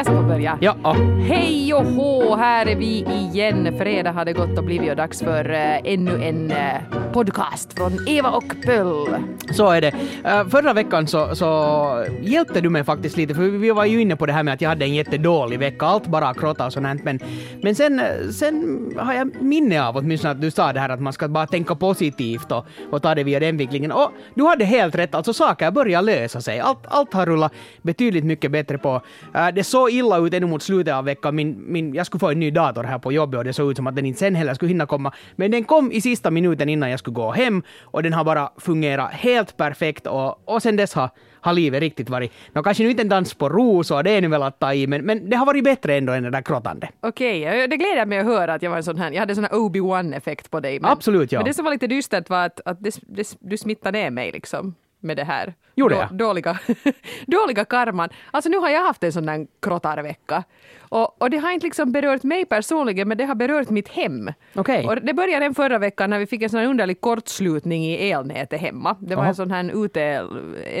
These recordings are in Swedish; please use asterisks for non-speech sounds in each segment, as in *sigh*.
jag ska få börja? Ja. Hej och hå, här är vi igen. Fredag har det gått och blivit och dags för uh, ännu en uh, podcast från Eva och Pöll. Så är det. Uh, förra veckan så, så hjälpte du mig faktiskt lite, för vi var ju inne på det här med att jag hade en jättedålig vecka, allt bara krotta och sånt men, men sen, sen har jag minne av åtminstone att du sa det här att man ska bara tänka positivt och, och ta det via den vinklingen. Och du hade helt rätt, alltså saker börjar lösa sig. Allt, allt har rullat betydligt mycket bättre på. Uh, det såg illa ut ännu mot slutet av veckan. Min, min, jag skulle få en ny dator här på jobbet och det såg ut som att den inte sen heller skulle hinna komma. Men den kom i sista minuten innan jag skulle gå hem och den har bara fungerat helt perfekt och, och sen dess har har livet riktigt varit, no, kanske nu inte en dans på rosor, det är nu väl att ta i, men, men det har varit bättre ändå än det där krottande. Okej, okay, det gläder mig att höra att jag var en sån här, jag hade en sån här Obi-Wan-effekt på dig. Men, Absolut, ja. Men det som var lite dystert var att, att det, det, du smittade ner mig liksom med det här. Gjorde jag? Dåliga, *laughs* dåliga karman. Alltså nu har jag haft en sån där krottarvecka. Och, och det har inte liksom berört mig personligen, men det har berört mitt hem. Okay. Och det började den förra veckan när vi fick en sån här underlig kortslutning i elnätet hemma. Det var Aha. en sån här ute,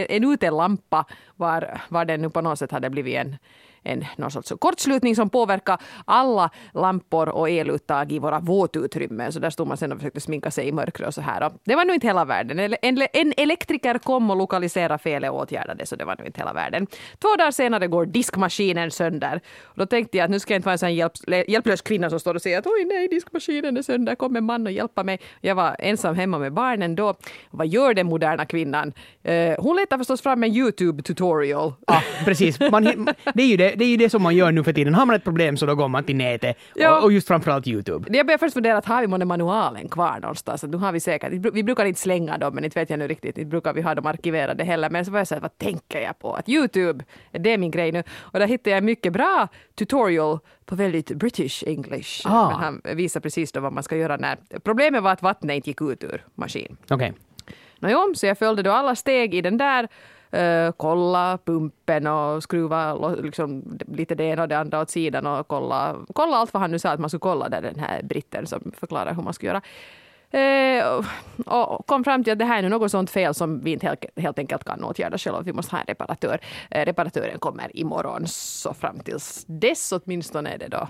en utelampa var, var den nu på något sätt hade blivit en en någon sorts kortslutning som påverkar alla lampor och eluttag i våra våtutrymmen. Så där stod man sen och försökte sminka sig i mörkret och så här. Och det var nu inte hela världen. En, en elektriker kom och lokaliserade felet och åtgärdade så det var nu inte hela världen. Två dagar senare går diskmaskinen sönder. Och då tänkte jag att nu ska jag inte vara en sån hjälp, hjälplös kvinna som står och säger att oj nej, diskmaskinen är sönder, kom en man och hjälpa mig. Jag var ensam hemma med barnen då. Vad gör den moderna kvinnan? Uh, hon letar förstås fram en YouTube-tutorial. Ja, precis. Man, det är ju det det, är ju det som man gör nu för tiden. Har man ett problem så då går man till nätet ja. och, och, just framförallt Youtube. Jag började först fundera att har vi månne manualen kvar någonstans? Att nu har vi säkert, vi brukar inte slänga dem men inte vet jag nu riktigt, inte brukar vi ha dem arkiverade heller. Men så var jag så här, vad tänker jag på? Att Youtube, det är min grej nu. Och där hittade jag mycket bra tutorial på väldigt British English. Ah. Men han visar precis då vad man ska göra när... Problemet var att vattnet inte gick ut ur maskin. Okej. Okay. Nåjo, så jag följde då alla steg i den där uh, kolla pumpen och skruva liksom, lite det ena och det andra åt sidan och kolla, kolla allt vad han nu sa att man skulle kolla där den här britten som förklarar hur man ska göra. Eh, och kom fram till att det här är något sånt fel som vi inte helt, helt enkelt kan åtgärda själva. Vi måste ha en reparatör. Eh, reparatören kommer imorgon, så fram tills dess åtminstone är det då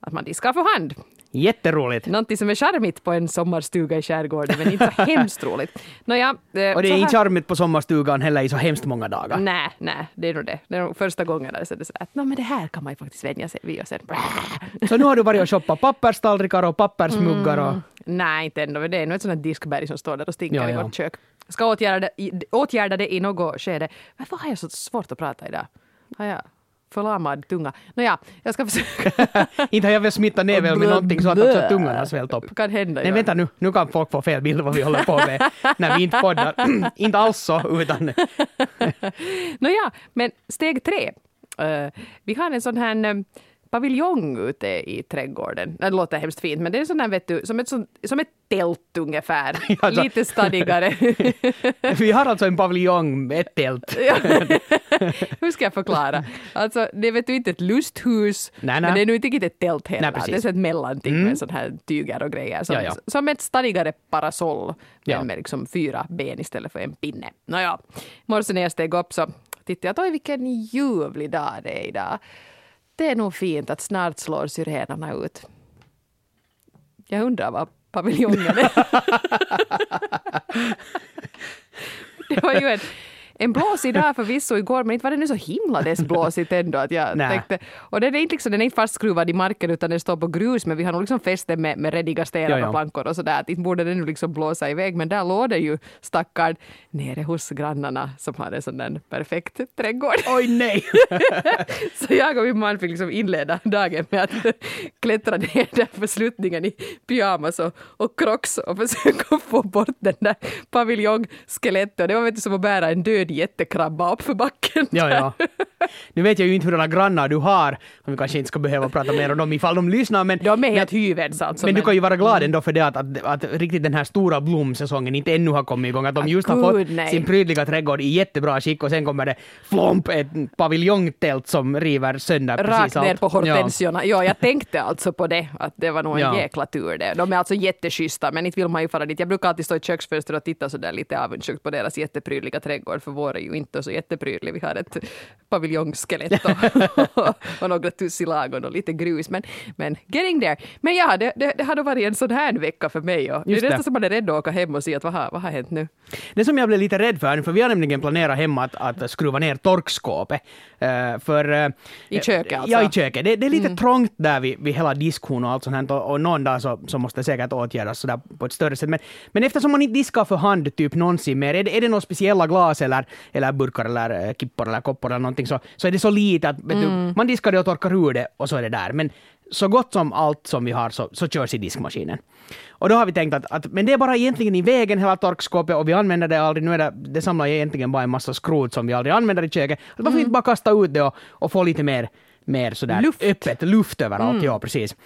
att man diskar för hand. Jätteroligt! Någonting som är charmigt på en sommarstuga i skärgården, men inte så *laughs* hemskt roligt. Nåja, eh, och det är inte charmigt på sommarstugan heller i så hemskt många dagar. Nej, nej, det är nog det. Det är nog första gången där så det så att men det här kan man ju faktiskt vänja sig vid och sen... *laughs* Så nu har du varit och shoppat papperstallrikar och pappersmuggar och... Mm, nej, inte ändå. Det är nog ett sånt här diskberg som står där och stinker ja. i vårt kök. Ska åtgärda det, åtgärda det i något skede. Varför har jag så svårt att prata idag? Har jag förlamad tunga. Nåja, jag ska försöka. *laughs* inte har jag väl smittat väl med någonting så att också tungan har svällt upp. Kan hända. Nej, vänta nu. Nu kan folk få fel bild vad vi håller på med *laughs* när vi inte poddar. *clears throat* inte alls så, utan... *laughs* Nåja, men steg tre. Uh, vi har en sån här uh, paviljong ute i trädgården. Det låter hemskt fint, men det är sån här, vet du, som ett, som ett tält ungefär. *laughs* Alltså, Lite stadigare. *laughs* vi har alltså en paviljong med ett tält. *laughs* Hur ska jag förklara? Alltså, det är vet du inte ett lusthus, nej, nej. men det är nu inte riktigt ett tält heller. Nej, det är ett mellanting mm. med sån här tyger och grejer. Som, ja, ja. som ett stadigare parasoll, ja. med liksom fyra ben istället för en pinne. Nåja, morse när jag steg upp så tittade jag oj vilken ljuvlig dag det är idag det är nog fint att snart slår syrenerna ut. Jag undrar vad paviljongen är. *laughs* *laughs* det var ju en en blåsig dag förvisso igår, men inte var det nu så himla blåsigt ändå att jag Nä. tänkte... Och den är inte, liksom, den är inte fastskruvad i marken utan den står på grus, men vi har nog liksom fäst den med, med reddiga stenar och plankor och sådär. Inte borde den nu liksom blåsa iväg, men där låg det ju stackaren nere hos grannarna som har en sån där perfekt trädgård. Oj nej! *laughs* så jag och min man fick liksom inleda dagen med att klättra ner där för slutningen i pyjamas och, och crocs och försöka få bort den där paviljongskelettet. Det var vet du, som att bära en död jättekrabba upp för backen. Ja, ja. Nu vet jag ju inte hurdana grannar du har, och vi kanske inte ska behöva prata mer om dem ifall de lyssnar, men... De är helt hyvens alltså. Men, men du kan ju vara glad ändå för det att, att, att, riktigt den här stora blomsäsongen inte ännu har kommit igång, att de just har fått nej. sin prydliga trädgård i jättebra skick och sen kommer det flomp, ett paviljongtält som river sönder Rakt precis allt. ner på hortensiorna. Ja. ja, jag tänkte alltså på det, att det var nog en ja. jäkla tur det. De är alltså jätteschyssta, men inte vill man ju fara dit. Jag brukar alltid stå i köksfönstret och titta sådär lite avundsjukt på deras jätteprydliga trädgård, för vår är ju inte så jätteprydlig. Vi har ett paviljongskelett *laughs* och, och några tussilagon och lite grus. Men, men getting there. Men ja, det, det, det har då varit en sån här vecka för mig. Och det är nästan som man är rädd att åka hem och se att vad har, vad har hänt nu? Det som jag blev lite rädd för, för vi har nämligen planerat hemma att, att skruva ner torkskåpet. Uh, för, uh, I köket alltså? Ja, i köket. Det, det är lite mm. trångt där vid, vid hela diskhon och allt sånt här, och, och någon dag så, så måste det säkert åtgärdas sådär på ett större sätt. Men, men eftersom man inte diskar för hand typ någonsin mer, är det, är det några speciella glas eller, eller burkar eller uh, kippor eller koppor eller någonting så, så är det så lite att mm. du, man diskar det och torkar ur det och så är det där. Men så gott som allt som vi har så, så körs i diskmaskinen. Och då har vi tänkt att, att, men det är bara egentligen i vägen hela torkskåpet och vi använder det aldrig. Nu är det, det samlar egentligen bara en massa skrot som vi aldrig använder i köket. Varför mm. inte bara kasta ut det och, och få lite mer, mer sådär luft. öppet, luft överallt. Mm. Ja, precis.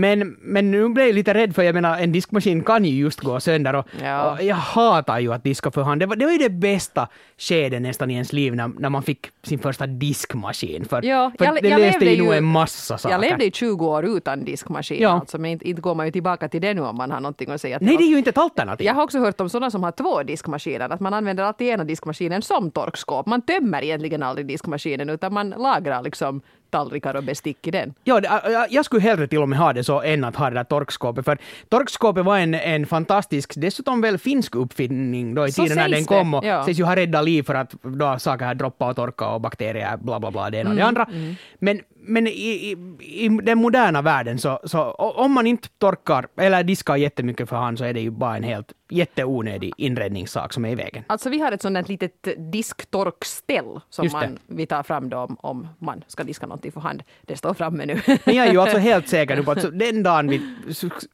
Men, men nu blev jag lite rädd för jag menar en diskmaskin kan ju just gå sönder och, ja. och jag hatar ju att diska för hand. Det var, det var ju det bästa skedet nästan i ens liv när, när man fick sin första diskmaskin. För, ja, för jag, det jag löste ju nog en massa saker. Jag levde i 20 år utan diskmaskin ja. alltså, men inte, inte går man ju tillbaka till det nu om man har någonting att säga. Nej, det är ju inte ett alternativ. Jag har också hört om sådana som har två diskmaskiner, att man använder alltid ena diskmaskinen som torkskåp. Man tömmer egentligen aldrig diskmaskinen utan man lagrar liksom tallrikar och bestick i den. Ja, jag skulle hellre till och med ha det så än att ha det där torkskåpet. För torkskåpet var en, en fantastisk, dessutom väl finsk uppfinning då i så tiden när den kom och ja. sägs ju ha räddat liv för att då saker har droppat och torkat och bakterier, bla bla bla, det ena och det mm, andra. Mm. Men men i, i, i, den moderna världen så, så om man inte torkar eller diskar jättemycket för hand så är det ju bara en helt jätteonödig inredningssak som är i vägen. Alltså vi har ett sånt litet disktorkställ som man, vi tar fram då om, om man ska diska någonting för hand. Det står framme nu. *laughs* Men jag är ju alltså helt säker på att *laughs* den dagen vi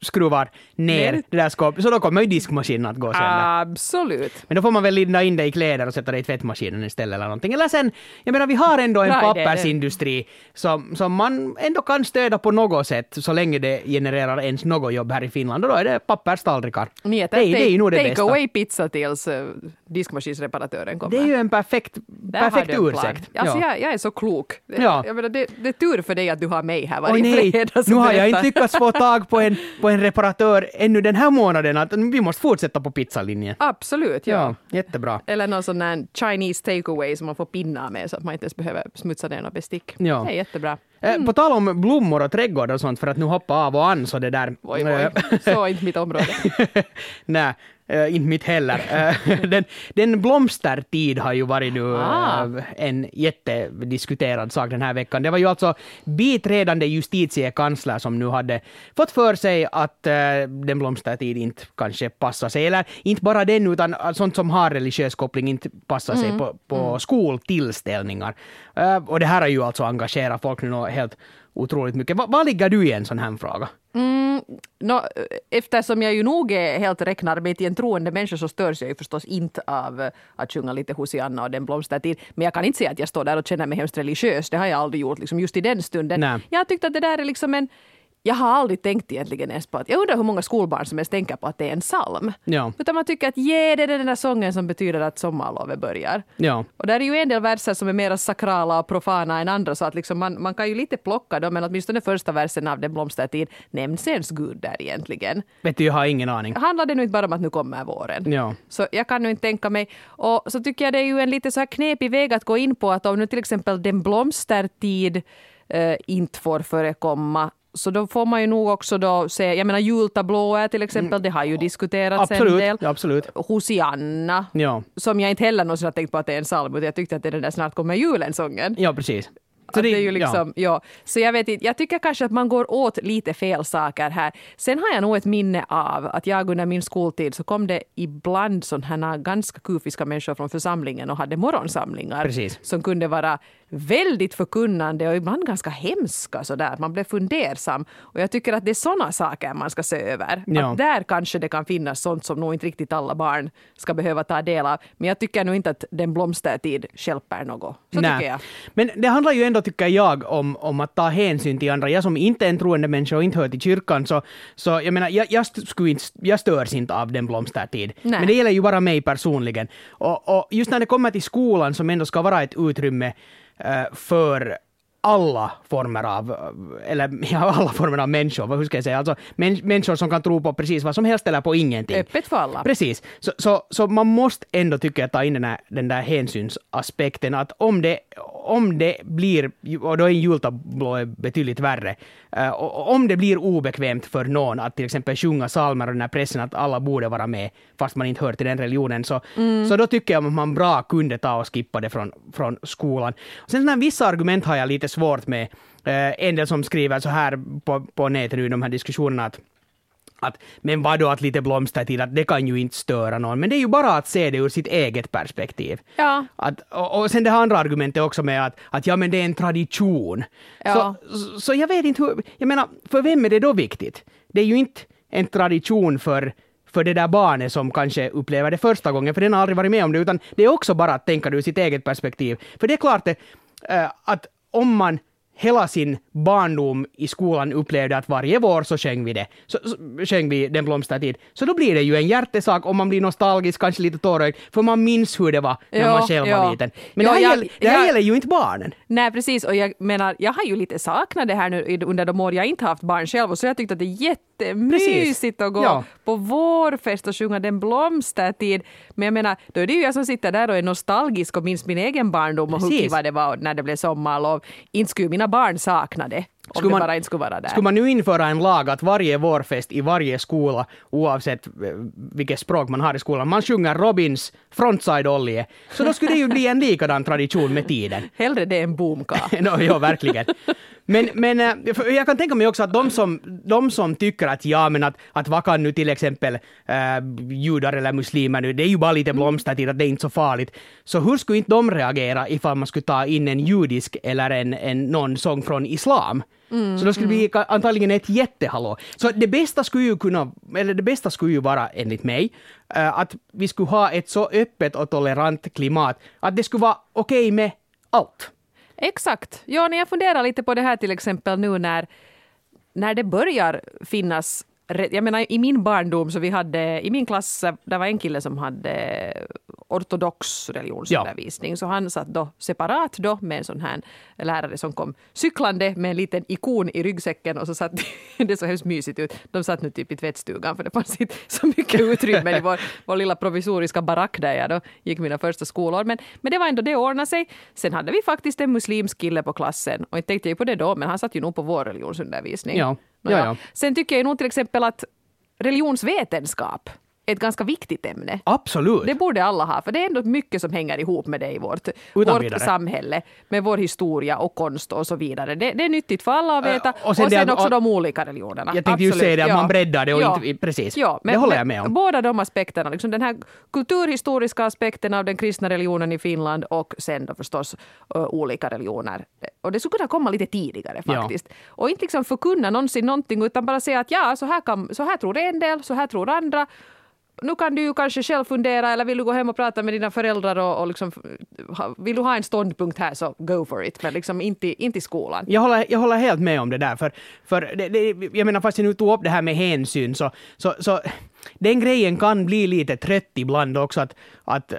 skruvar ner Nej. det där skåpet så då kommer ju diskmaskinen att gå sönder. Absolut. Men då får man väl linda in det i kläder och sätta det i tvättmaskinen istället eller någonting. Eller sen, jag menar vi har ändå en Bra pappersindustri som som, man ändå kan stödja på något sätt så länge det genererar ens något jobb här i Finland. Och då är det papperstallrikar. Det, det, det är nog det take bästa. Take away pizza tills uh, diskmaskinsreparatören kommer. Det är ju en perfekt, perfekt ursäkt. Alltså ja. jag, jag, är så klok. Ja. Jag menar, det, det är tur för dig att du har mig här varje nej, fredag. Nu har jag inte lyckats få tag på en, på en reparatör ännu den här månaden. Att vi måste fortsätta på pizzalinjen. Absolut, ja. ja jättebra. Eller någon sån där Chinese takeaway som man får pinna med så att man inte ens behöver smutsa ner några bestick. Ja. Det är jättebra. Eh, mm. På tal om blommor och trädgård och sånt, för att nu hoppa av och an så det där... Oj, oj. Eh, så inte mitt område. *laughs* Nej, Uh, inte mitt heller. Uh, *laughs* den, den blomstertid har ju varit nu ah. uh, en jättediskuterad sak den här veckan. Det var ju alltså biträdande justitiekansler som nu hade fått för sig att den blomstertid inte kanske passar sig. Eller inte bara den, utan sånt som har religiös koppling inte passar mm. sig på, på mm. skoltillställningar. och det här har ju alltså engagerat folk nu helt otroligt mycket. Var ligger du i en sån här fråga? Mm, no, eftersom jag ju nog är helt räknar mig till en troende människa så störs jag ju förstås inte av att sjunga lite Hosianna och den blomstertid. Men jag kan inte säga att jag står där och känner mig hemskt religiös. Det har jag aldrig gjort liksom just i den stunden. Nej. Jag har tyckt att det där är liksom en jag har aldrig tänkt egentligen ens på att, jag undrar hur många skolbarn som ens tänker på att det är en psalm. Ja. Utan man tycker att ge det den där sången som betyder att sommarlovet börjar. Ja. Och där är ju en del verser som är mer sakrala och profana än andra så att liksom man, man kan ju lite plocka dem men åtminstone första versen av Den blomstertid nämns ens Gud där egentligen. Vet du, jag har ingen aning. Handlar det nu inte bara om att nu kommer våren? Ja. Så jag kan nu inte tänka mig. Och så tycker jag det är ju en lite så här knepig väg att gå in på att om nu till exempel Den blomstertid Uh, inte får förekomma så då får man ju nog också då se, jag menar jultablåer till exempel, mm. det har ju diskuterats absolut, en del. Absolut. Hosianna, ja. som jag inte heller någonsin har tänkt på att det är en psalm, jag tyckte att det är den där Snart kommer julen-sången. Ja, precis. Så det, det, är ju liksom, ja. ja. Så jag vet inte, jag tycker kanske att man går åt lite fel saker här. Sen har jag nog ett minne av att jag under min skoltid så kom det ibland sådana ganska kufiska människor från församlingen och hade morgonsamlingar Precis. som kunde vara väldigt förkunnande och ibland ganska hemska sådär. Man blev fundersam. Och jag tycker att det är sådana saker man ska se över. Ja. Att där kanske det kan finnas sånt som nog inte riktigt alla barn ska behöva ta del av. Men jag tycker nog inte att den blomstertid hjälper något. Så tycker jag. Men det handlar ju ändå, tycker jag, om, om att ta hänsyn till andra. Jag som inte är en troende människa och inte hör till kyrkan, så, så jag menar, jag, jag, skulle inte, jag störs inte av den blomstertid. Nej. Men det gäller ju bara mig personligen. Och, och just när det kommer till skolan som ändå ska vara ett utrymme Eh, för alla former av, eller *laughs* ja, alla former av människor, hur ska jag säga, alltså män, människor som kan tro på precis vad som helst eller på ingenting. Öppet för alla. Precis. Så, så, så man måste ändå tycka jag ta in den, här, den där hänsynsaspekten att om det, om det blir, och då är en jultablå betydligt värre, uh, om det blir obekvämt för någon att till exempel sjunga psalmer och den här pressen att alla borde vara med, fast man inte hör till den religionen, så, mm. så då tycker jag att man bra kunde ta och skippa det från, från skolan. Sen sådana vissa argument har jag lite svårt med. Uh, en del som skriver så här på, på nätet nu i de här diskussionerna att att men vadå att lite blomstertid, att det kan ju inte störa någon. Men det är ju bara att se det ur sitt eget perspektiv. Ja. Att, och, och sen det andra argumentet också med att, att ja men det är en tradition. Ja. Så, så jag vet inte hur, jag menar, för vem är det då viktigt? Det är ju inte en tradition för för det där barnet som kanske upplever det första gången, för den har aldrig varit med om det, utan det är också bara att tänka ur sitt eget perspektiv. För det är klart det, äh, att om man hela sin barndom i skolan upplevde att varje vår så sjöng vi det. Så, så sjöng vi Den blomstertid. Så då blir det ju en hjärtesak om man blir nostalgisk, kanske lite tårögd, för man minns hur det var när jo, man själv jo. var liten. Men jo, det här, jag, gäller, det här jag, gäller ju inte barnen. Nej, precis. Och jag menar, jag har ju lite saknat det här nu under de år jag inte haft barn själv, och så jag tyckte att det är jättemysigt att gå ja. på vårfest och sjunga Den blomstertid. Men jag menar, då är det ju jag som sitter där och är nostalgisk och minns min egen barndom och hur kiva det var när det blev sommarlov. Inte skulle mina barn saknade. Om skulle det bara inte skulle vara där. Skulle man nu införa en lag att varje vårfest i varje skola, oavsett vilket språk man har i skolan, man sjunger Robins Frontside Ollie, så då skulle det ju bli en likadan tradition med tiden. *laughs* Hellre det än boomka. *laughs* no, ja, verkligen. Men, men eh, jag kan tänka mig också att de som, de som tycker att ja, men att, att vad kan nu till exempel äh, judar eller muslimer nu, det är ju bara lite blomstertid, att det är inte så farligt. Så hur skulle inte de reagera ifall man skulle ta in en judisk eller en, en någon sång från islam? Mm, så då skulle det bli mm. antagligen ett jättehallå. Så det bästa skulle ju kunna, eller det bästa skulle ju vara enligt mig, äh, att vi skulle ha ett så öppet och tolerant klimat att det skulle vara okej okay med allt. Exakt. Ja, när jag funderar lite på det här till exempel nu när, när det börjar finnas jag menar i min barndom så vi hade, i min klass, det var en kille som hade ortodox religionsundervisning. Ja. Så han satt då separat då med en sån här lärare som kom cyklande med en liten ikon i ryggsäcken och så satt *laughs* det så hemskt mysigt ut. De satt nu typ i tvättstugan för det fanns inte så mycket utrymme i vår, vår lilla provisoriska barack där jag då gick mina första skolår. Men, men det var ändå det ordnade sig. Sen hade vi faktiskt en muslimsk kille på klassen och jag tänkte ju på det då men han satt ju nog på vår religionsundervisning. Ja. Ja, ja. Sen tycker jag nog till exempel att religionsvetenskap ett ganska viktigt ämne. Absolut. Det borde alla ha, för det är ändå mycket som hänger ihop med det i vårt, vårt samhälle, med vår historia och konst och så vidare. Det, det är nyttigt för alla att veta. Uh, och sen, och sen det, också och, de olika religionerna. Jag tänkte ju säga det, att ja. man breddar det och ja. inte... Precis. Ja, men, det håller jag med om. Båda de aspekterna, liksom den här kulturhistoriska aspekten av den kristna religionen i Finland och sen då förstås uh, olika religioner. Och det skulle kunna komma lite tidigare faktiskt. Ja. Och inte liksom förkunna någonsin någonting utan bara säga att ja, så här, kan, så här tror en del, så här tror andra nu kan du ju kanske själv fundera eller vill du gå hem och prata med dina föräldrar och, och liksom, vill du ha en ståndpunkt här så go for it, men liksom inte, inte i skolan. Jag håller, jag håller helt med om det där, för, för det, det, jag menar fast jag nu tog upp det här med hänsyn så, så, så den grejen kan bli lite trött ibland också. Att, att,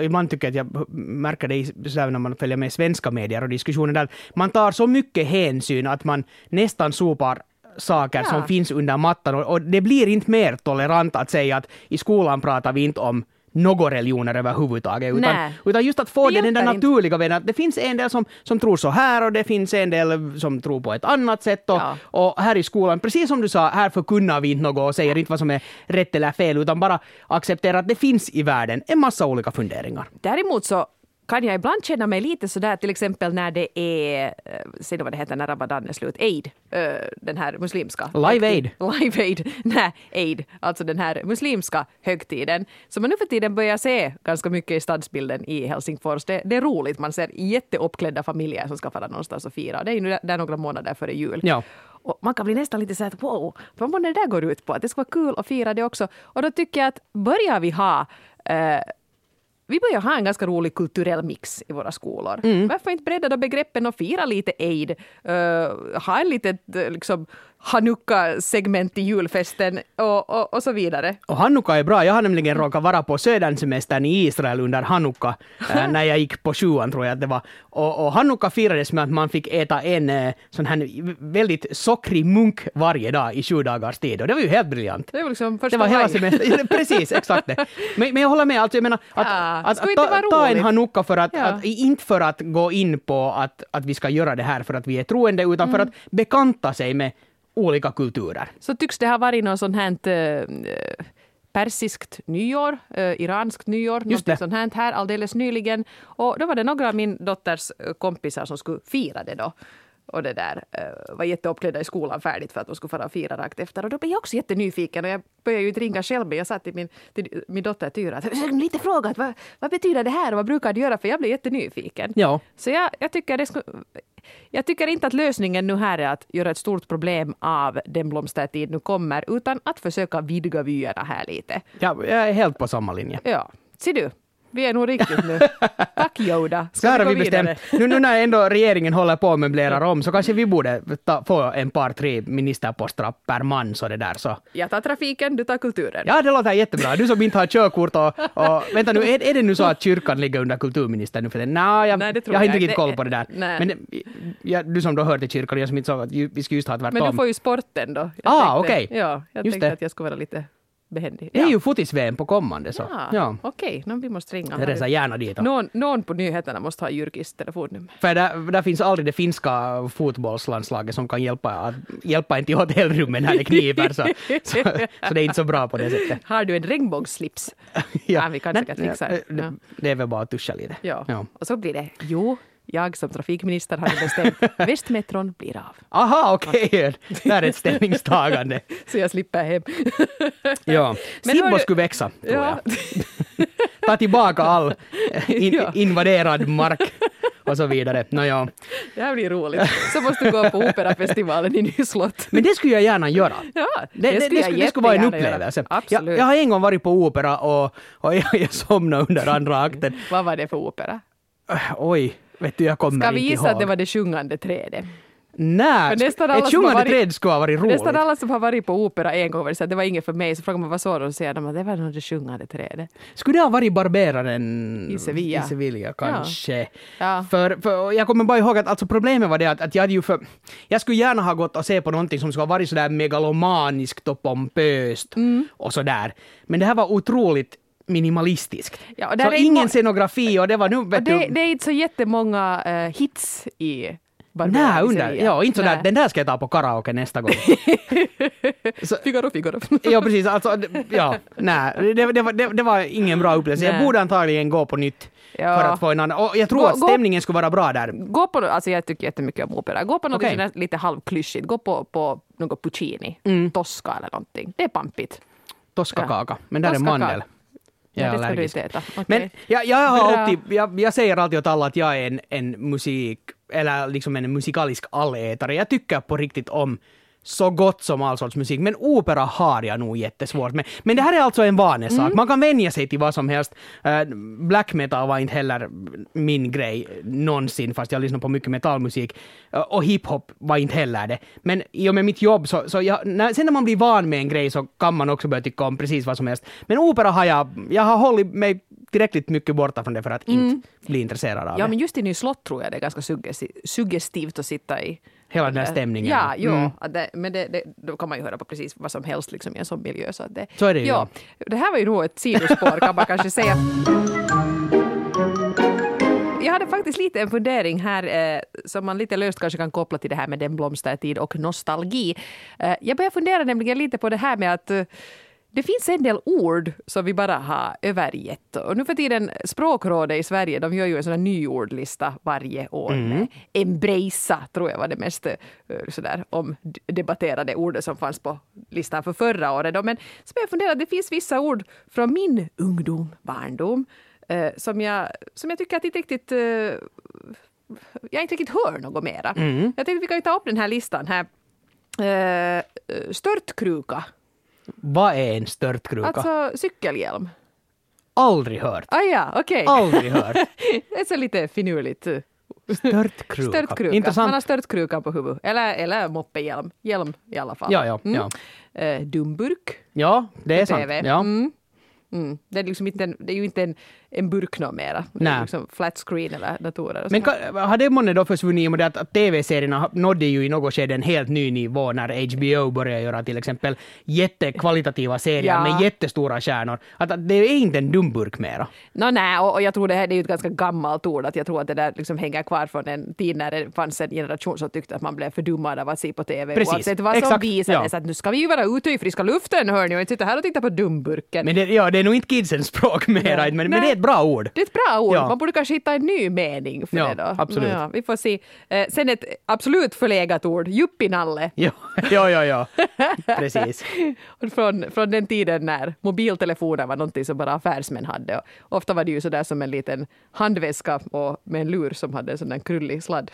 ibland tycker jag att jag märker det när man följer med svenska medier och diskussioner där, man tar så mycket hänsyn att man nästan sopar saker ja. som finns under mattan. Och, och, det blir inte mer tolerant att säga att i skolan pratar vi inte om några religioner överhuvudtaget. Utan, utan just att få det den där naturliga. Att det finns en del som, som tror så här och det finns en del som tror på ett annat sätt. Och, ja. och här i skolan, precis som du sa, här förkunnar vi inte något och säger inte vad som är rätt eller fel, utan bara accepterar att det finns i världen en massa olika funderingar. Däremot så kan jag ibland känna mig lite sådär till exempel när det är, eh, se vad det heter när Ramadan är slut, Eid, eh, den här muslimska. Live Aid. *laughs* Live Aid, nej, Eid, alltså den här muslimska högtiden som man nu för tiden börjar se ganska mycket i stadsbilden i Helsingfors. Det, det är roligt, man ser jätteuppklädda familjer som ska fara någonstans och fira. Det är ju nu där några månader före jul. Ja. Och man kan bli nästan lite så här, wow, vad det där går ut på? Att det ska vara kul att fira det också. Och då tycker jag att börjar vi ha uh, vi börjar ha en ganska rolig kulturell mix i våra skolor. Mm. Varför inte bredda då begreppen och fira lite aid? Uh, ha en litet, liksom, Hanukka-segment i julfesten och, och, och så vidare. Och Hanukka är bra. Jag har nämligen råkat vara på södersemestern i Israel under Hanukka, äh, *laughs* när jag gick på sjuan tror jag att det var. Och, och Hanukka firades med att man fick äta en äh, sån här väldigt sockrig munk varje dag i sju dagars tid. Och det var ju helt briljant. Det var liksom första Det var hela semestern. Precis, exakt det. Men, men jag håller med, alltså jag menar att, Ja, att, att ta, ta en? Hanukka för att, Ja. att, inte för att gå in på att, att vi ska göra det här för att vi är troende, utan Mm. för att bekanta sig med olika kulturer. Så tycks det ha varit något sånt här eh, persiskt nyår, eh, iranskt nyår, något det. sånt här, här alldeles nyligen. Och då var det några av min dotters eh, kompisar som skulle fira det då. Och det där var jätteuppklädda i skolan färdigt för att de skulle fara och fira rakt efter. Och då blev jag också jättenyfiken och jag började ju inte ringa själv men jag sa till min, till min dotter Tyra att "Jag lite fråga att vad, vad betyder det här och vad brukar du göra? För jag blev jättenyfiken. Ja. Så jag, jag, tycker det skulle, jag tycker inte att lösningen nu här är att göra ett stort problem av den blomstertid nu kommer, utan att försöka vidga vyerna här lite. Ja, jag är helt på samma linje. Ja, ser du? Vi är nog riktigt nu. *laughs* Tack Yoda. Här har gå vi bestämt. Nu, nu när ändå regeringen håller på att möblerar om så kanske vi borde ta, få en par, tre ministerposter per man så det där så. Jag tar trafiken, du tar kulturen. Ja, det låter jättebra. Du som inte har körkort och, och vänta nu, är, är det nu så att kyrkan ligger under kulturministern nu för det? Nå, jag, Nej, det tror jag har jag inte riktigt koll på det där. Nej. Men ja, du som då hör till kyrkan, jag som inte sa att vi ska just ha tvärtom. Men du får ju sporten då. Jag Ah, okej. Ja, jag Just tänkte det. att jag skulle vara lite behändig. Det är ja. ju fotis-VM på kommande så. Ja, Ja. okej. Okay. vi måste ringa. Jag reser gärna dit. Någon, någon på nyheterna måste ha Jyrkis telefonnummer. För där, där finns aldrig det finska fotbollslandslaget som kan hjälpa, att, hjälpa en till hotellrummet när det kniper. Så, *laughs* så, så det är inte så bra på det sättet. Har du en regnbågsslips? *laughs* Ja, vi kanske kan fixa det. det. Ja. Det är väl bara att tuscha lite. Ja. Ja. Och så blir det, jo, jag som trafikminister nu bestämt *laughs* Västmetron blir av. Aha, okej. Där är ett ställningstagande. *laughs* Så jag slipper hem. ja. Sibbo skulle växa, tror Ja. jag. *laughs* Ta tillbaka all in, Ja. invaderad mark och så vidare. Nåja. Det här blir roligt. Så måste du gå på operafestivalen i Nyslott. Men det skulle jag gärna göra. Ja, Det, det, det, skulle jag skulle, det skulle vara en upplevelse. Jag, Absolut. jag har en gång varit på opera och, och jag, jag somnade under andra akten. Vad var det för opera? Oj, vet du, jag kommer Ska vi inte gissa ihåg. att det var det sjungande trädet? Nej, ett sjungande varit- träd skulle ha varit roligt. Nästan alla som har varit på opera en gång var det så att det var inget för mig. Så frågar man vad såg de? Så säger de att det var nog det sjungande trädet. Skulle det ha varit Barberaren I Sevilla. i Sevilla kanske? Ja. För, för jag kommer bara ihåg att alltså problemet var det att, att jag hade ju för... Jag skulle gärna ha gått och se på någonting som skulle ha varit sådär megalomaniskt och pompöst Mm. och sådär. Men det här var otroligt minimalistiskt. Ja, och där så är ingen scenografi och det var nu... Och Vet det, du, det är inte så jättemånga eh, hits i Nej, under, ja, inte sådär, den där ska jag ta på karaoke nästa gång. *laughs* Så- Figaro, Figaro. *laughs* Ja, precis. Alltså, ja, nej, det, det, var, det, det var ingen bra upplevelse. Jag borde antagligen gå på nytt Ja. för att få en annan. Och jag tror Gå- att gå- stämningen skulle vara bra där. Gå på, alltså jag tycker jättemycket om opera. Gå på något sådär lite halvklyschigt. Gå på, på något Puccini, Mm. Tosca eller någonting. Det är pampigt. Toskakaka. Men där är Toskakaka. mandel. Är det ska du inte äta. Okej. Men jag, jag, har Bra. alltid, jag, jag säger alltid åt alla att jag är en, en musik, eller liksom en musikalisk allätare. Jag tycker på riktigt om så gott som all sorts musik. Men opera har jag nog jättesvårt med. Men det här är alltså en vanesak. Mm. Man kan vänja sig till vad som helst. Eh, black metal var inte heller min grej någonsin, fast jag lyssnar på mycket metallmusik. Eh, och hiphop var inte heller det. Men i och med mitt jobb så, så jag, när, sen när man blir van med en grej så kan man också börja tycka om precis vad som helst. Men opera har jag, jag har hållit mig tillräckligt mycket borta från det för att inte bli intresserad av Ja, det. men just i Ny slott tror jag det är ganska suggesti- suggestivt att sitta i. Hela den här stämningen. Ja, jo. Mm. Det, men det, det, då kan man ju höra på precis vad som helst liksom, i en sån miljö. Så, det, Så är det ju, Ja, det här var ju nog ett sidospår kan man kanske säga. Jag hade faktiskt lite en fundering här eh, som man lite löst kanske kan koppla till det här med den blomstertid och nostalgi. Eh, jag börjar fundera nämligen lite på det här med att eh, det finns en del ord som vi bara har övergett. Och nu för tiden, Språkrådet i Sverige, de gör ju en sån här nyordlista varje år. med Embracea, tror jag var det mest eh, sådär, omdebatterade ordet som fanns på listan för förra året. Då. Men börjar jag fundera, att det finns vissa ord från min ungdom, barndom, eh, som, jag, som jag tycker att inte riktigt eh, jag inte riktigt hör något mera. Jag tänkte vi kan ju ta upp den här listan här. Eh, störtkruka, Vad är en störtkruka? alltså cykelhjälm. Aldrig hört. Ah ja, okej. Aldrig hört. *laughs* Det är så lite finurligt Störtkruka. Störtkruka. Intressant. Man har störtkrukan på huvudet. Eller, eller moppehjälm. Hjälm i alla fall. Ja, ja, Mm. ja. Eh, dumburk. Ja, det är sant. Ja. Mm. Mm. Det, är liksom inte en, det är ju inte en, en burk mera. Det är liksom flat screen eller datorer. Men har det månne då försvunnit i och med att, att TV-serierna nådde ju i något skede en helt ny nivå när HBO började göra till exempel jättekvalitativa serier Ja. med jättestora stjärnor. Att, att det är inte en dumburk mera. Nå, nej, och, och jag tror det här det är ju ett ganska gammalt ord. Att jag tror att det där liksom hänger kvar från en tid när det fanns en generation som tyckte att man blev fördummad av att se på TV. Precis. Oavsett vad som Exakt. visades. Ja. Att nu ska vi ju vara ute i friska luften hörni och inte sitta här och titta på dumburken. Men det, ja, det är nog inte kidsens språk *laughs* mera, men, men det är ett bra ord. Det är ett bra ord. Ja. Man borde kanske hitta en ny mening för Ja, det då. absolut. Ja, vi får se. Eh, sen ett absolut förlegat ord, juppinalle. Ja, *laughs* ja, ja, ja. *laughs* Precis. Från, från den tiden när mobiltelefoner var någonting som bara affärsmän hade. Och ofta var det ju sådär som en liten handväska och med en lur som hade en sån där krullig sladd.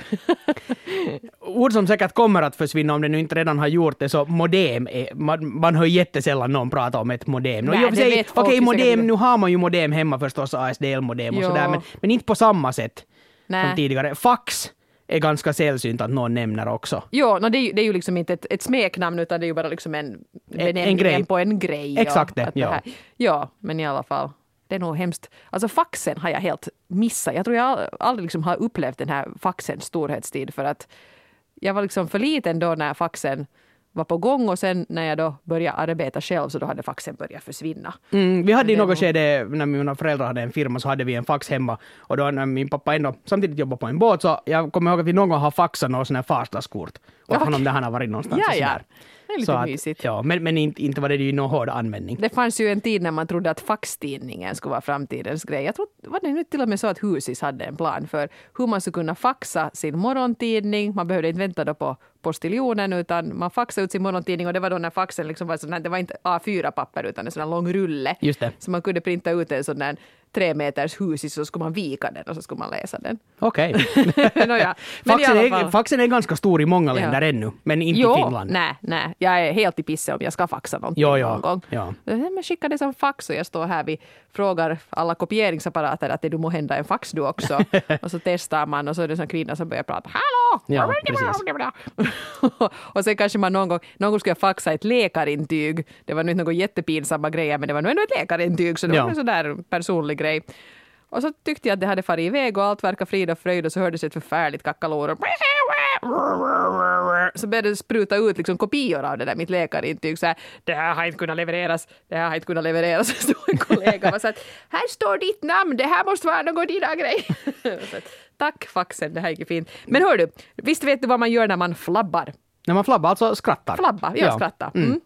Ord som säkert kommer att försvinna om det nu inte redan har gjort det, så modem. Är, man, man hör jättesällan någon prata om ett modem. Nej, för det vet Okej, ju modem, nu har man ju modem hemma förstås, ASDL-modem och Ja. sådär, men, men inte på samma sätt Nej. som tidigare. Fax är ganska sällsynt att någon nämner också. Jo, no, det, är ju, det är ju liksom inte ett, ett smeknamn utan det är ju bara liksom en benämning på en grej. Exakt det, ja. ja, men i alla fall. Det är nog hemskt. Alltså faxen har jag helt missat. Jag tror jag ald- aldrig liksom har upplevt den här faxens storhetstid för att jag var liksom för liten då när faxen var på gång och sen när jag då började arbeta själv så då hade faxen börjat försvinna. Mm, vi hade i något skede, när mina föräldrar hade en firma, så hade vi en fax hemma. Och då när min pappa ändå samtidigt jobbade på en båt, så jag kommer ihåg att vi någon gång har faxat något sånt här Farstaskort åt Ja, honom där han har varit någonstans. Ja, ja. Det är lite att, mysigt. Ja, men, men inte, inte var det ju någon hård användning. Det fanns ju en tid när man trodde att faxtidningen skulle vara framtidens grej. Jag tror, var det nu till och med så att Husis hade en plan för hur man skulle kunna faxa sin morgontidning. Man behövde inte vänta då på postiljonen utan man faxade ut sin morgontidning och det var då när faxen liksom var sån här, det var inte A4-papper utan en sån här lång rulle. Just det. Så man kunde printa ut en sån där tre meters husis så skulle man vika den och så skulle man läsa den. Okej. *laughs* *laughs* Men i faxen, är, faxen är ganska stor i många Ja. länder ännu, men inte Jo, i Finland. nej, nej. Jag är helt i pisse om jag ska faxa någonting Jo, ja, någon gång. ja. Men skicka det som fax och jag står här, vi frågar alla kopieringsapparater att är du må hända en fax du också? *laughs* och så testar man och så är det en kvinna som börjar prata Hallå! Ja, precis. *laughs* och sen kanske man någon gång, någon gång skulle jag faxa ett läkarintyg. Det var nu inte något jättepinsamma grejer men det var nog ändå ett läkarintyg så det Ja. var en sån där personlig grej. Och så tyckte jag att det hade farit iväg och allt verkar frid och fröjd och så hördes ett förfärligt kackalor. Så började det spruta ut liksom kopior av det där mitt läkarintyg. Så här, det här har inte kunnat levereras, det här har inte kunnat levereras. *laughs* Så stod en kollega och sa att här står ditt namn, det här måste vara någon dina grej. *laughs* Så att, Tack faxen, det här gick fint. Men hör du, visst vet du vad man gör när man flabbar? När man flabbar, alltså skrattar. Flabba, ja, skratta. Mm.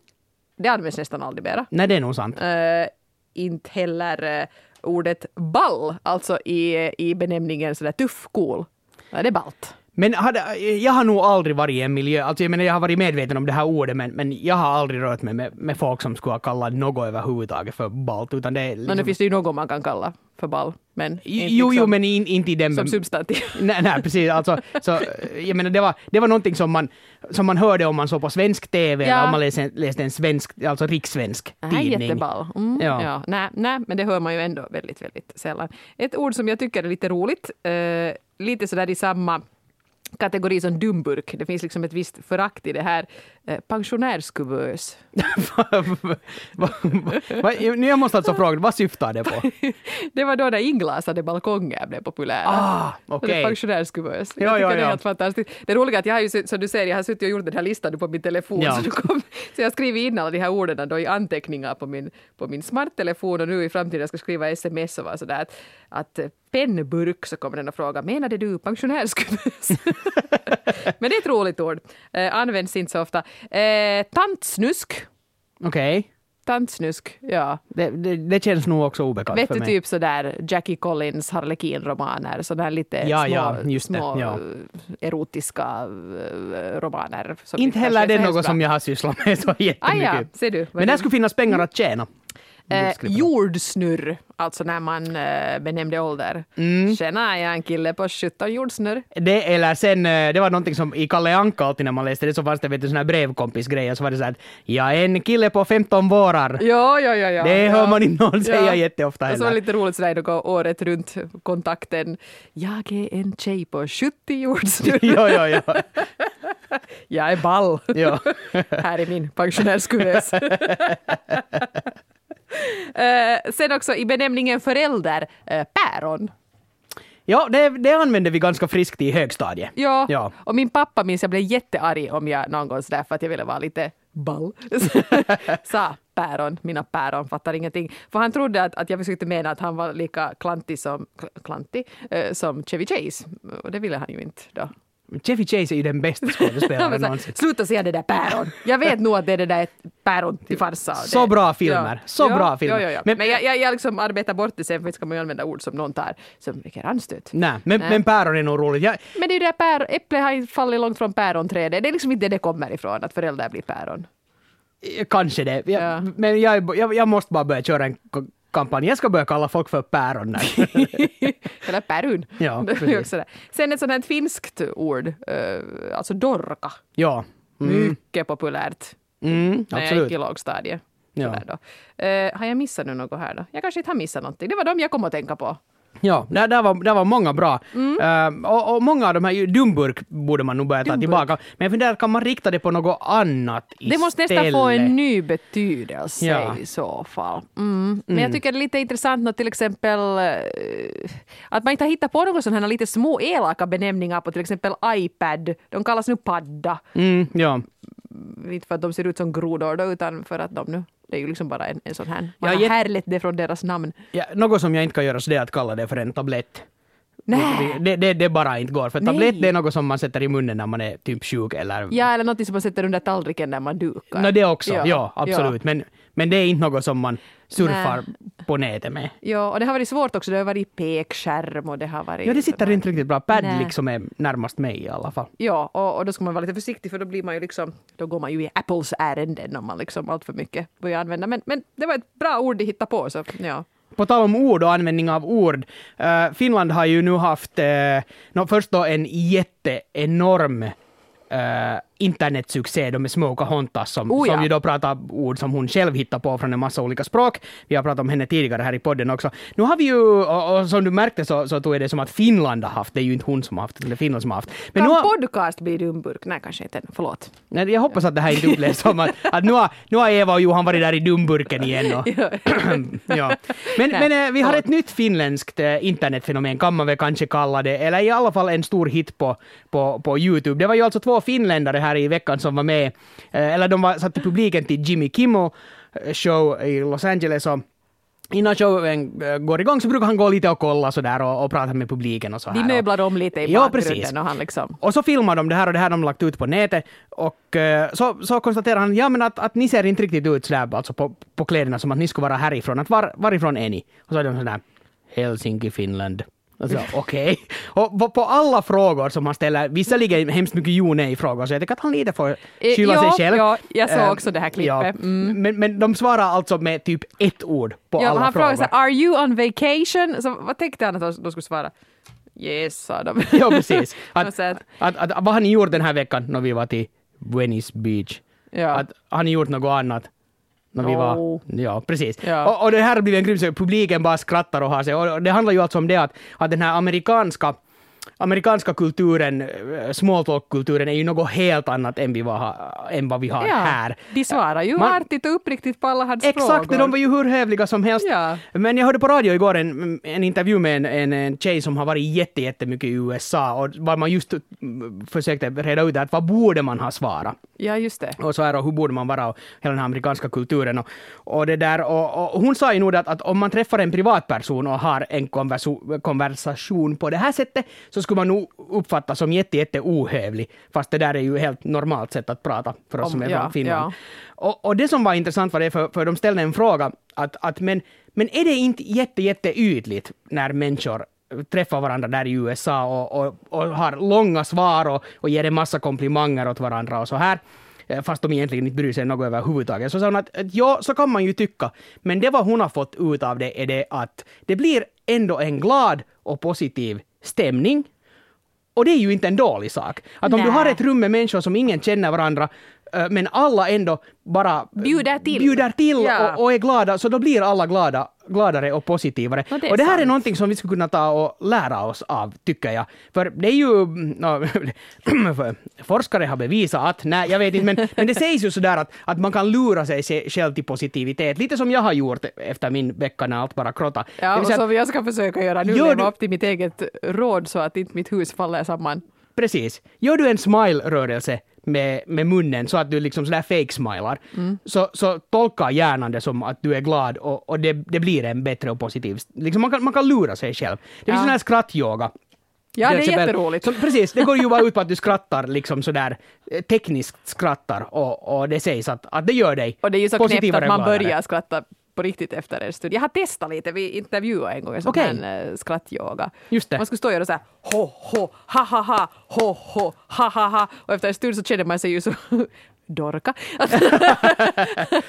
Det används nästan aldrig mera. Nej, det är nog sant. Eh, inte heller eh, ordet ball, alltså i, i benämningen sådär tuff, cool. Ja, det är ballt. Men hade, jag har nog aldrig varit i en miljö, alltså jag menar jag har varit medveten om det här ordet men, men jag har aldrig rört mig med, med folk som skulle ha kallat något överhuvudtaget för balt utan det är Men liksom, nu finns det ju något man kan kalla för ball, men inte Jo, jo, liksom men in, inte i den... som substantiv. *laughs* Nej, nej, precis. Alltså, så, jag menar, det, var, det var någonting som man, som man hörde om man såg på svensk TV Ja. eller om man läste, läste en svensk, alltså rikssvensk Det här är tidning. jätteball. Mm, Ja. ja. nej, nej, men det hör man ju ändå väldigt, väldigt sällan. Ett ord som jag tycker är lite roligt, eh, lite sådär i samma kategori som dumburk. Det finns liksom ett visst förakt i det här. Eh, pensionärskuvös. *laughs* Nu jag måste alltså fråga, vad syftar det på? *laughs* Det var då när inglasade balkonger blev populära. Ah, är pensionärskuvös. Ja, jag tycker ja, det är helt fantastiskt. Det roliga är att jag har ju, som du ser, jag har suttit och gjort den här listan på min telefon. Ja. Så, kom, så jag har skrivit in alla de här orden då i anteckningar på min, på min smarttelefon och nu i framtiden ska jag skriva sms och vara sådär att, att eh, pennburk så kommer den att fråga menade du pensionärskuvös? *laughs* Men det är ett roligt ord. Eh, används inte så ofta. Eh, tantsnusk. Okej. Tantsnusk, ja. Det, det, det känns nog också obekant Vet för du mig. typ sådär Jackie Collins Harlequin-romaner, sådär lite Ja, små, ja, just det, små ja. eh, erotiska eh, romaner. Inte heller är det något som jag har sysslat med så Ah, jättemycket. ja, ser du. Men där skulle finnas pengar att tjäna. Eh, jordsnurr, alltså när man eh, benämnde ålder. Mm. Tjena, jag är en kille på 17 jordsnurr. Det, eller sen, eh, det var någonting som i Kalle Anka alltid när man läste det så fanns det vet du, sån här brevkompisgrejer så var det så att jag är en kille på 15 vårar. Ja, ja, ja. ja Det ja. hör man inte någon säga jätteofta Och så var det heller. lite roligt sådär något året runt kontakten. Jag är en tjej på 70 jordsnurr. *laughs* ja, ja, ja. *laughs* Jag är ball. ja. *laughs* Här är min pensionärskuvös. *laughs* Eh, sen också i benämningen förälder, eh, päron. ja det, det använde vi ganska friskt i högstadiet. Ja. Ja. och min pappa minns jag blev jättearg om jag någon gång sådär för att jag ville vara lite ball. *laughs* Sa päron, mina päron fattar ingenting. För han trodde att, att jag försökte mena att han var lika klantig som, kl- klantig, eh, som Chevy Chase. Och det ville han ju inte då. Chevy Chase är ju den bästa skådespelaren *laughs* någonsin. Sluta säga det där päron. Jag vet nog att det är det där päron till farsa. Så bra filmer. Så bra filmer. Ja, ja, ja. Men- Men, jag, jag, jag liksom arbetar bort det sen för ska man ju använda ord som någon tar som väcker anstöt. Nej, men, men päron är nog roligt. Jag, Men det är ju det där pär, äpple har inte fallit långt från päronträdet. Det är liksom inte det det kommer ifrån, att föräldrar blir päron. Kanske det. Jag, Ja. Men jag, jag, jag måste bara börja köra en kampanj. Jag ska börja kalla folk för päron. *laughs* Eller pärun. Ja. *laughs* Sen ett sånt här finskt ord, eh, alltså dorka. ja. Mm, Mycket populärt mm, när jag absolut. gick i lågstadiet. Ja. Eh, har jag missat nu något här då? Jag kanske inte har missat någonting. Det var de jag kom att tänka på. Ja, där, där, var, där var många bra. Mm. Eh, och, och många av de här, dumburk borde man nog börja ta Dumburk. tillbaka. Men jag funderar, kan man rikta det på något annat istället? Det måste nästan få en ny betydelse Ja. i så fall. Mm. Men jag tycker det är lite intressant när till exempel eh, att man inte har hittat på några sådana här lite små elaka benämningar på till exempel iPad. De kallas nu padda. Mm, ja. Inte för att de ser ut som grodor då, utan för att de nu det är ju liksom bara en, en sån här. Man Ja, har härlett det från deras namn. Ja, något som jag inte kan göra så det är att kalla det för en tablett. Nej. Det, det, det bara inte går. För Nej. tablett det är något som man sätter i munnen när man är typ sjuk eller... Ja, eller något som man sätter under tallriken när man dukar. Nå, det också, ja, Ja, absolut. Men, men det är inte något som man surfar på nätet med. Ja, och det har varit svårt också. Det har varit pekskärm och det har varit... Ja, det sitter inte riktigt bra. Pad liksom är närmast mig i alla fall. Ja, och, och då ska man vara lite försiktig för då blir man ju liksom, då går man ju i Apples ärenden om man liksom allt för mycket börjar använda. Men, men det var ett bra ord de hittade på så ja. På tal om ord och användning av ord. eh, Finland har ju nu haft, uh, no, först då en jätteenorm uh, internetsuccé då med Smoka Hontas som, Oh ja. som ju då pratar ord som hon själv hittar på från en massa olika språk. Vi har pratat om henne tidigare här i podden också. Nu har vi ju, och, och som du märkte så, så tog jag det som att Finland har haft, det är ju inte hon som har haft det, är Finland som har haft. Men kan nu har, podcast bli dumburk? Nej, kanske inte. Förlåt. nej, jag hoppas att det här inte upplevs *laughs* som att, att nu, har, nu har Eva och Johan varit där i dumburken igen. Och, *laughs* *clears throat* Ja. Men, Nej, men eh, vi har ett nytt finländskt eh, internetfenomen, kan man väl kanske kalla det, eller i alla fall en stor hit på, på, på Youtube. Det var ju alltså två finländare här i veckan som var med, eh, eller de var satt i publiken till Jimmy Kimmel eh, show i Los Angeles. Och Innan showen eh, går igång så brukar han gå lite och kolla sådär och, och prata med publiken och så här. De möblar om lite i Ja, bakgrunden precis. och han liksom... och så filmar de det här och det här har de lagt ut på nätet. Och så, så konstaterar han ja, men att, att ni ser inte riktigt ut sådär alltså på, på kläderna som att ni skulle vara härifrån. Att var, varifrån är ni? Och så är de sådär Helsinki, Finland. Och så, Okej. Och på, alla frågor som han ställer, visserligen hemskt mycket jo nej frågor, så jag tycker att han lite får Eh, skylla ja, sig själv. ja, jag såg Eh, också det här klippet. Mm. Men, men de svarar alltså med typ ett ord på Ja, alla han frågor. frågade så här, are you on vacation? Så vad tänkte han att de- skulle svara? Yes, sa de. *laughs* Ja, precis. *laughs* Att, så att- att, att, vad har ni gjort den här veckan när vi var till Venice Beach? Ja. Att, har ni gjort något annat? När vi No. var, ja, precis. Ja. Och, och det här har blivit en grym. Publiken bara skrattar och har sig. Och det handlar ju alltså om det att, att den här amerikanska amerikanska kulturen, eh, small talk-kulturen, är ju något helt annat än, vi var, än vad vi har här. De svarar ju Man- artigt och uppriktigt på alla hans Exakt, frågor. de var ju hur hövliga som helst. Ja. Men jag hörde på radio igår en, en intervju med en, en, en tjej som har varit jätte, jättemycket i USA och var man just mm, försökte reda ut att vad borde man ha svarat Ja, just det. och så här och hur borde man vara och hela den här amerikanska kulturen och, och det där och, och hon sa ju nog att, att om man träffar en privatperson och har en konversation på det här sättet så skulle man nog uppfattas som jätte, jätte ohövlig fast det där är ju helt normalt sätt att prata för oss Om- som är ja, från Finland. ja. Och, och det som var intressant var det, för, för de ställde en fråga, att, att men, men är det inte jätte, jätte ytligt när människor träffar varandra där i USA och, och, och har långa svar och, och ger en massa komplimanger åt varandra och så här. eh, fast de egentligen inte bryr sig något överhuvudtaget. Så sa hon att, att ja, så kan man ju tycka, men det vad hon har fått ut av det är det att det blir ändå en glad och positiv stämning. Och det är ju inte en dålig sak. Att om Nej. du har ett rum med människor som ingen känner varandra, men alla ändå bara eh, Bjuder till. bjuder till Ja. och, och är glada, så då blir alla glada, gladare och positivare. Och det är och det här är sant. någonting som vi skulle kunna ta och lära oss av, tycker jag. För det är ju... No, *clears throat* forskare har bevisat att, nej, jag vet inte, men, men det sägs ju sådär att, att man kan lura sig själv till positivitet. Lite som jag har gjort efter min vecka när allt bara krotta. Ja, och som jag ska försöka göra nu, Gör leva du- upp till mitt eget råd så att inte mitt hus faller samman. Precis. Gör du en smile-rörelse med, med munnen så att du liksom sådär fake-smilar, Mm. så, så tolkar hjärnan det som att du är glad och, och det, det blir en bättre och positiv... Liksom man, kan, man kan lura sig själv. Det finns Ja. sån här skrattyoga. Ja, det är jätteroligt. Så, precis, det går ju bara ut på att du skrattar liksom sådär eh, tekniskt skrattar och, och det sägs att, att det gör dig Och det är ju så knäppt att man börjar skratta på riktigt efter en stund. Jag har testat lite, vi intervjuade en gång en sån här eh, skrattyoga. Just det. Man skulle stå och göra så här ho, ho, ha, ha, ha, ho, ho, ha, ha, ha. Och efter en stund så känner man sig ju så dorka. *laughs*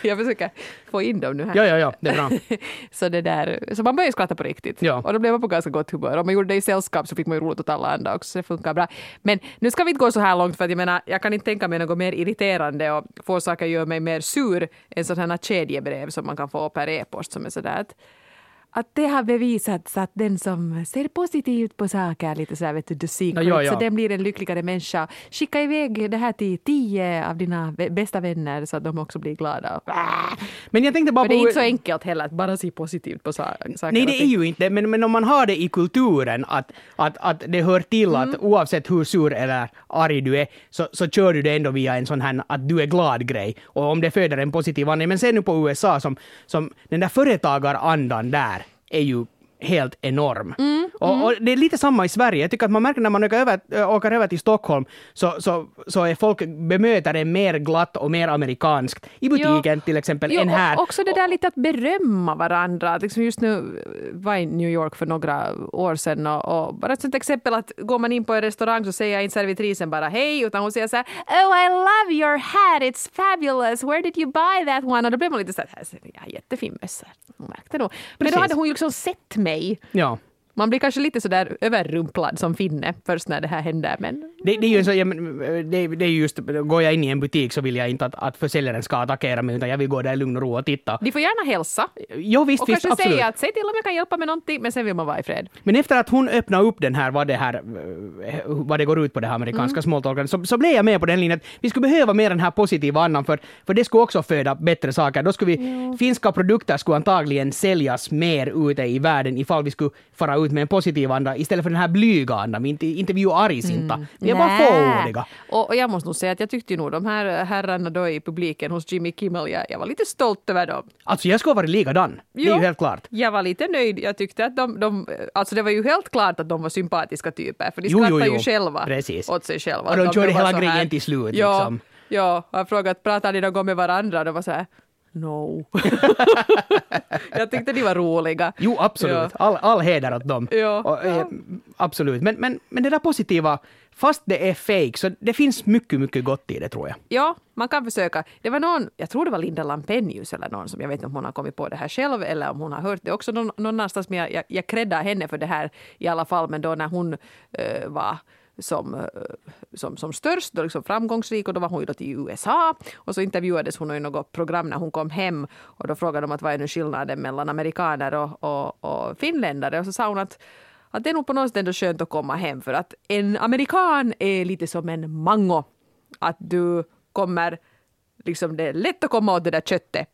jag försöker få in dem nu här. Ja, ja, ja, det är bra. *laughs* så, det där, så man börjar skratta på riktigt. Ja. Och då blev man på ganska gott humör. Om man gjorde det i sällskap så fick man ju roligt åt alla andra också. Så det funkar bra. Men nu ska vi inte gå så här långt för att jag menar, jag kan inte tänka mig något mer irriterande och få saker gör mig mer sur än sådana här kedjebrev som man kan få per e-post som är sådär att att det har bevisats att den som ser positivt på saker, lite så här vet du, the secret, Ja, ja, ja. så den blir en lyckligare människa. Skicka iväg det här till tio av dina bästa vänner så att de också blir glada. Men jag tänkte bara För det är på... inte så enkelt heller att bara se positivt på sa- saker Nej, det är ju inte men, men om man har det i kulturen att, att, att det hör till Mm. att oavsett hur sur eller arg du är så, så kör du det ändå via en sån här att du är glad-grej. Och om det föder en positiv andning. Men sen nu på USA som, som den där företagarandan där är ju helt enorm. Mm, och, och det är lite samma i Sverige. Jag tycker att man märker när man åker över, åker över till Stockholm så, så, så är folk bemöter en mer glatt och mer amerikanskt. I butiken till exempel Jo, än här. och också det där lite att berömma varandra. Att Liksom just nu var jag i New York för några år sedan och, och bara ett sånt exempel att går man in på en restaurang så säger inte servitrisen bara hej utan hon säger så här Oh I love your hat, it's fabulous, where did you buy that one? Och då blev man lite så här, ja jättefin mössa. Hon märkte nog. Men då hade hon ju liksom sett mig. Ja. Man blir kanske lite så där överrumplad som finne först när det här händer men Det, det är ju så, ja, men, det, det är ju just, går jag in i en butik så vill jag inte att, att försäljaren ska attackera mig utan jag vill gå där i lugn och ro och titta. de får gärna hälsa. Jo visst, Och visst kanske absolut. säga att säg till om jag kan hjälpa med någonting men sen vill man vara i fred. Men efter att hon öppnade upp den här, vad det här, eh, vad det går ut på det här amerikanska Mm. smalltalken, så, så blev jag med på den linjen att vi skulle behöva mer den här positiva andan för, för det skulle också föda bättre saker. Då skulle vi, finska produkter skulle antagligen säljas mer ute i världen ifall vi skulle fara ut med en positiv anda istället för den här blyga andan. Vi inte, inte vi är ju argsinta. Vi är bara Mm. Fåordiga. Och, och jag måste nog säga att jag tyckte nog de här herrarna då i publiken hos Jimmy Kimmel, jag, jag var lite stolt över dem. Alltså jag skulle ha varit likadan. Det är ju helt klart. Jag var lite nöjd. Jag tyckte att de, de, alltså det var ju helt klart att de var sympatiska typer, för de Jo, skrattade jo. ju själva Precis. åt sig själva. Och de körde hela grejen till slut, Ja, liksom. ja. Jag har frågat, pratar ni någon gång med varandra? De var så här, no. *laughs* jag tyckte de var roliga. Jo, absolut. Ja. All, all heder åt dem. Ja. Och, eh, absolut. Men, men, men det där positiva, fast det är fake, så det finns mycket, mycket gott i det tror jag. Ja, man kan försöka. Det var någon, jag tror det var Linda Lampenius eller någon som, jag vet inte om hon har kommit på det här själv eller om hon har hört det också någon, någon annanstans, men jag, jag, jag henne för det här i alla fall, men då när hon eh, var som, eh, som, som störst, och liksom framgångsrik och då var hon ju då till USA och så intervjuades hon i något program när hon kom hem och då frågade de att vad är nu skillnaden mellan amerikaner och, och, och finländare och så sa hon att att det är nog på något sätt ändå skönt att komma hem för att en amerikan är lite som en mango. Att du kommer, liksom det är lätt att komma åt det där köttet.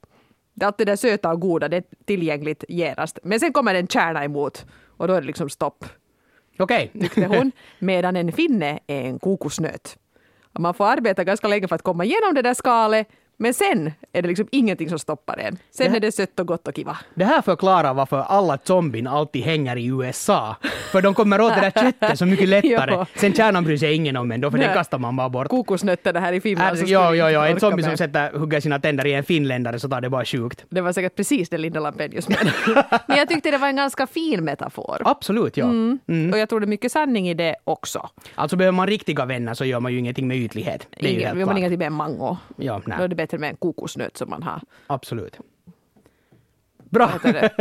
Det är alltid det där söta och goda, det är tillgängligt genast. Men sen kommer en kärna emot och då är det liksom stopp, Okej. *laughs* tyckte hon. Medan en finne är en kokosnöt. Man får arbeta ganska länge för att komma igenom det där skalet, men sen är det liksom ingenting som stoppar en. Sen Det- är det sött och gott och kiva. Det här förklarar varför alla zombien alltid hänger i USA. För de kommer åt det där köttet så mycket *laughs* lättare. Sen kärnan bryr sig ingen om ändå, för Nej. den kastar man bara bort. Kokosnötterna här i Finland. Här, så jo, jo, jo, en zombie som sätter, hugger sina tänder i en finländare så tar det bara sjukt. Det var säkert precis det Linda Lampenius menade. *laughs* Men jag tyckte det var en ganska fin metafor. Absolut, ja. Och jag tror det är mycket sanning i det också. Alltså behöver man riktiga vänner så gör man ju ingenting med ytlighet. Det är ju Ingen, helt vill man klart. ingenting med en mango. Ja, Då är nej, det bättre med en kokosnöt som man har absolut. Bra.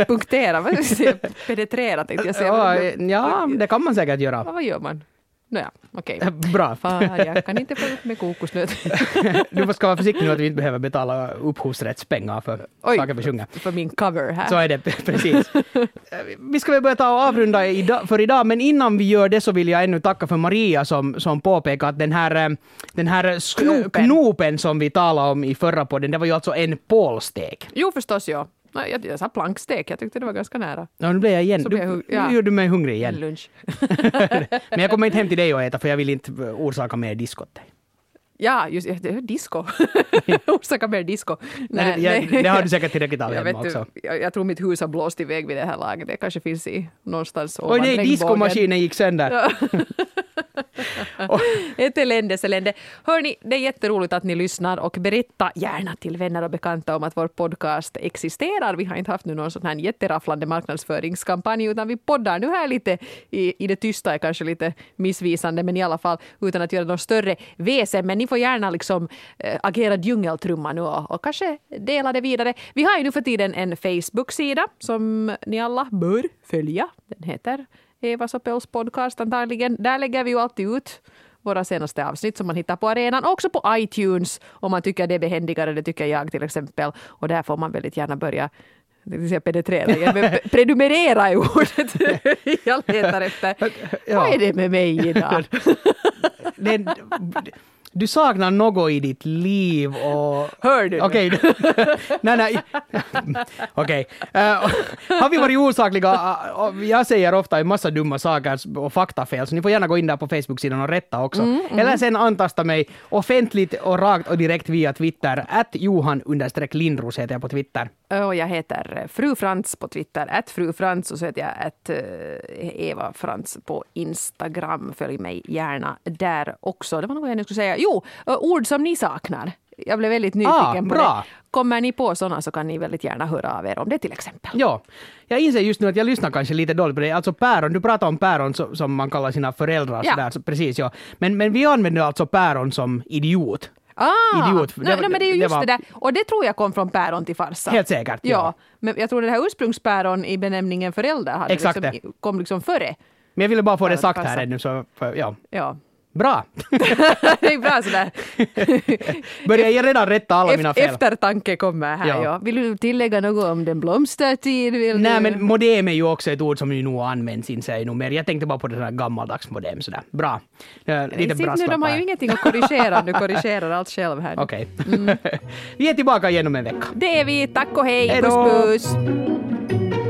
punktera, vad ska jag säga? penetrera tänkte jag säga. Ja, ja, det kan man säkert göra. Vad gör man? Nåja, okej. Bra. *laughs* Fan, jag kan inte få ut med kokosnöt. *laughs* Du ska vara försiktig nu att vi inte behöver betala upphovsrättspengar för Oj. saker vi sjunger. För min cover här. Så är det, *laughs* precis. Vi ska väl börja ta och avrunda idag, för idag, men innan vi gör det så vill jag ännu tacka för Maria som, som påpekar att den här, eh, den här Knopen. knopen som vi talade om i förra podden, det var ju alltså en pålstek. Jo, förstås ja. Nej, Jag, jag sa plankstek, jag tyckte det var ganska nära. Ja, nu blev jag igen. Du, blev jag ja. nu gjorde du mig hungrig En igen. lunch. *laughs* Men jag kommer inte hem till dig och äta för jag vill inte orsaka mer diskot. Ja, just det. Disco. *laughs* *laughs* Orsaka mer disco. Nej, jag, det har du säkert tillräckligt av hemma också. jag, jag tror mitt hus har blåst iväg vid det här laget. Det kanske finns i någonstans Oj nej, diskomaskinen gick sönder. Ett elände, elände. Hörni, det är jätteroligt att ni lyssnar och berätta gärna till vänner och bekanta om att vår podcast existerar. Vi har inte haft nu någon sån här jätterafflande marknadsföringskampanj utan vi poddar nu här lite i, i det tysta är kanske lite missvisande men i alla fall utan att göra någon större väsen. Men ni får gärna liksom äh, agera djungeltrumma nu och, och kanske dela det vidare. Vi har ju nu för tiden en Facebook-sida som ni alla bör följa. Den heter Eva Sopels podcast antagligen. Där lägger vi ju alltid ut våra senaste avsnitt som man hittar på arenan. Också på iTunes om man tycker det är behändigare. Det tycker jag till exempel. Och där får man väldigt gärna börja jag penetrera *laughs* pe- prenumerera är ordet *laughs* jag letar efter. Ja. Vad är det med mig idag? *laughs* Du saknar något i ditt liv och... Hör du? Okej. *laughs* nej, nej. Okej. Eh, har vi varit osakliga? eh, jag säger ofta en massa dumma saker och faktafel, så ni får gärna gå in där på Facebook-sidan och rätta också. Mm, Eller sen antasta mig offentligt och rakt och direkt via Twitter. Att Johan Lindros heter jag på Twitter. Och jag heter Fru Frans på Twitter, att Fru Frans och så heter jag att Eva Frans på Instagram. Följ mig gärna där också. Det var något jag nu skulle säga. Jo, eh, ord som ni saknar. Jag blev väldigt nyfiken Ah, på det. Kommer ni på sådana så kan ni väldigt gärna höra av er om det till exempel. Ja, jag inser just nu att jag lyssnar kanske lite dåligt på det. Alltså päron, du pratar om päron som, som man kallar sina föräldrar. Ja. Sådär, så, precis, ja. Men, men vi använder alltså päron som idiot. Ah, Idiot. Nej, Det- nej, men det är ju det just var- det där. Och det tror jag kom från päron till farsa. Helt säkert. Ja, men jag tror det här ursprungspäron i benämningen förälder hade Exakt liksom, kom liksom före. Men jag ville bara få det sagt här ännu, så för, ja. Ja. Bra! *laughs* det är bra sådär. *laughs* Börjar jag redan rätta alla mina fel. Eftertanke kommer här. Ja. Ja. Vill du tillägga något om den blomstertid? Vill Nej du? men modem är ju också ett ord som ju nog används in sig nog mer. Jag tänkte bara på det där gammaldags modem sådär. Bra. Eh, Lite Sitt nu, de har ju här. ingenting att korrigera. Du korrigerar allt själv här. *laughs* Okej. Mm. vi är tillbaka igen om en vecka. Det är vi. Tack och hej. Hej då. Puss puss.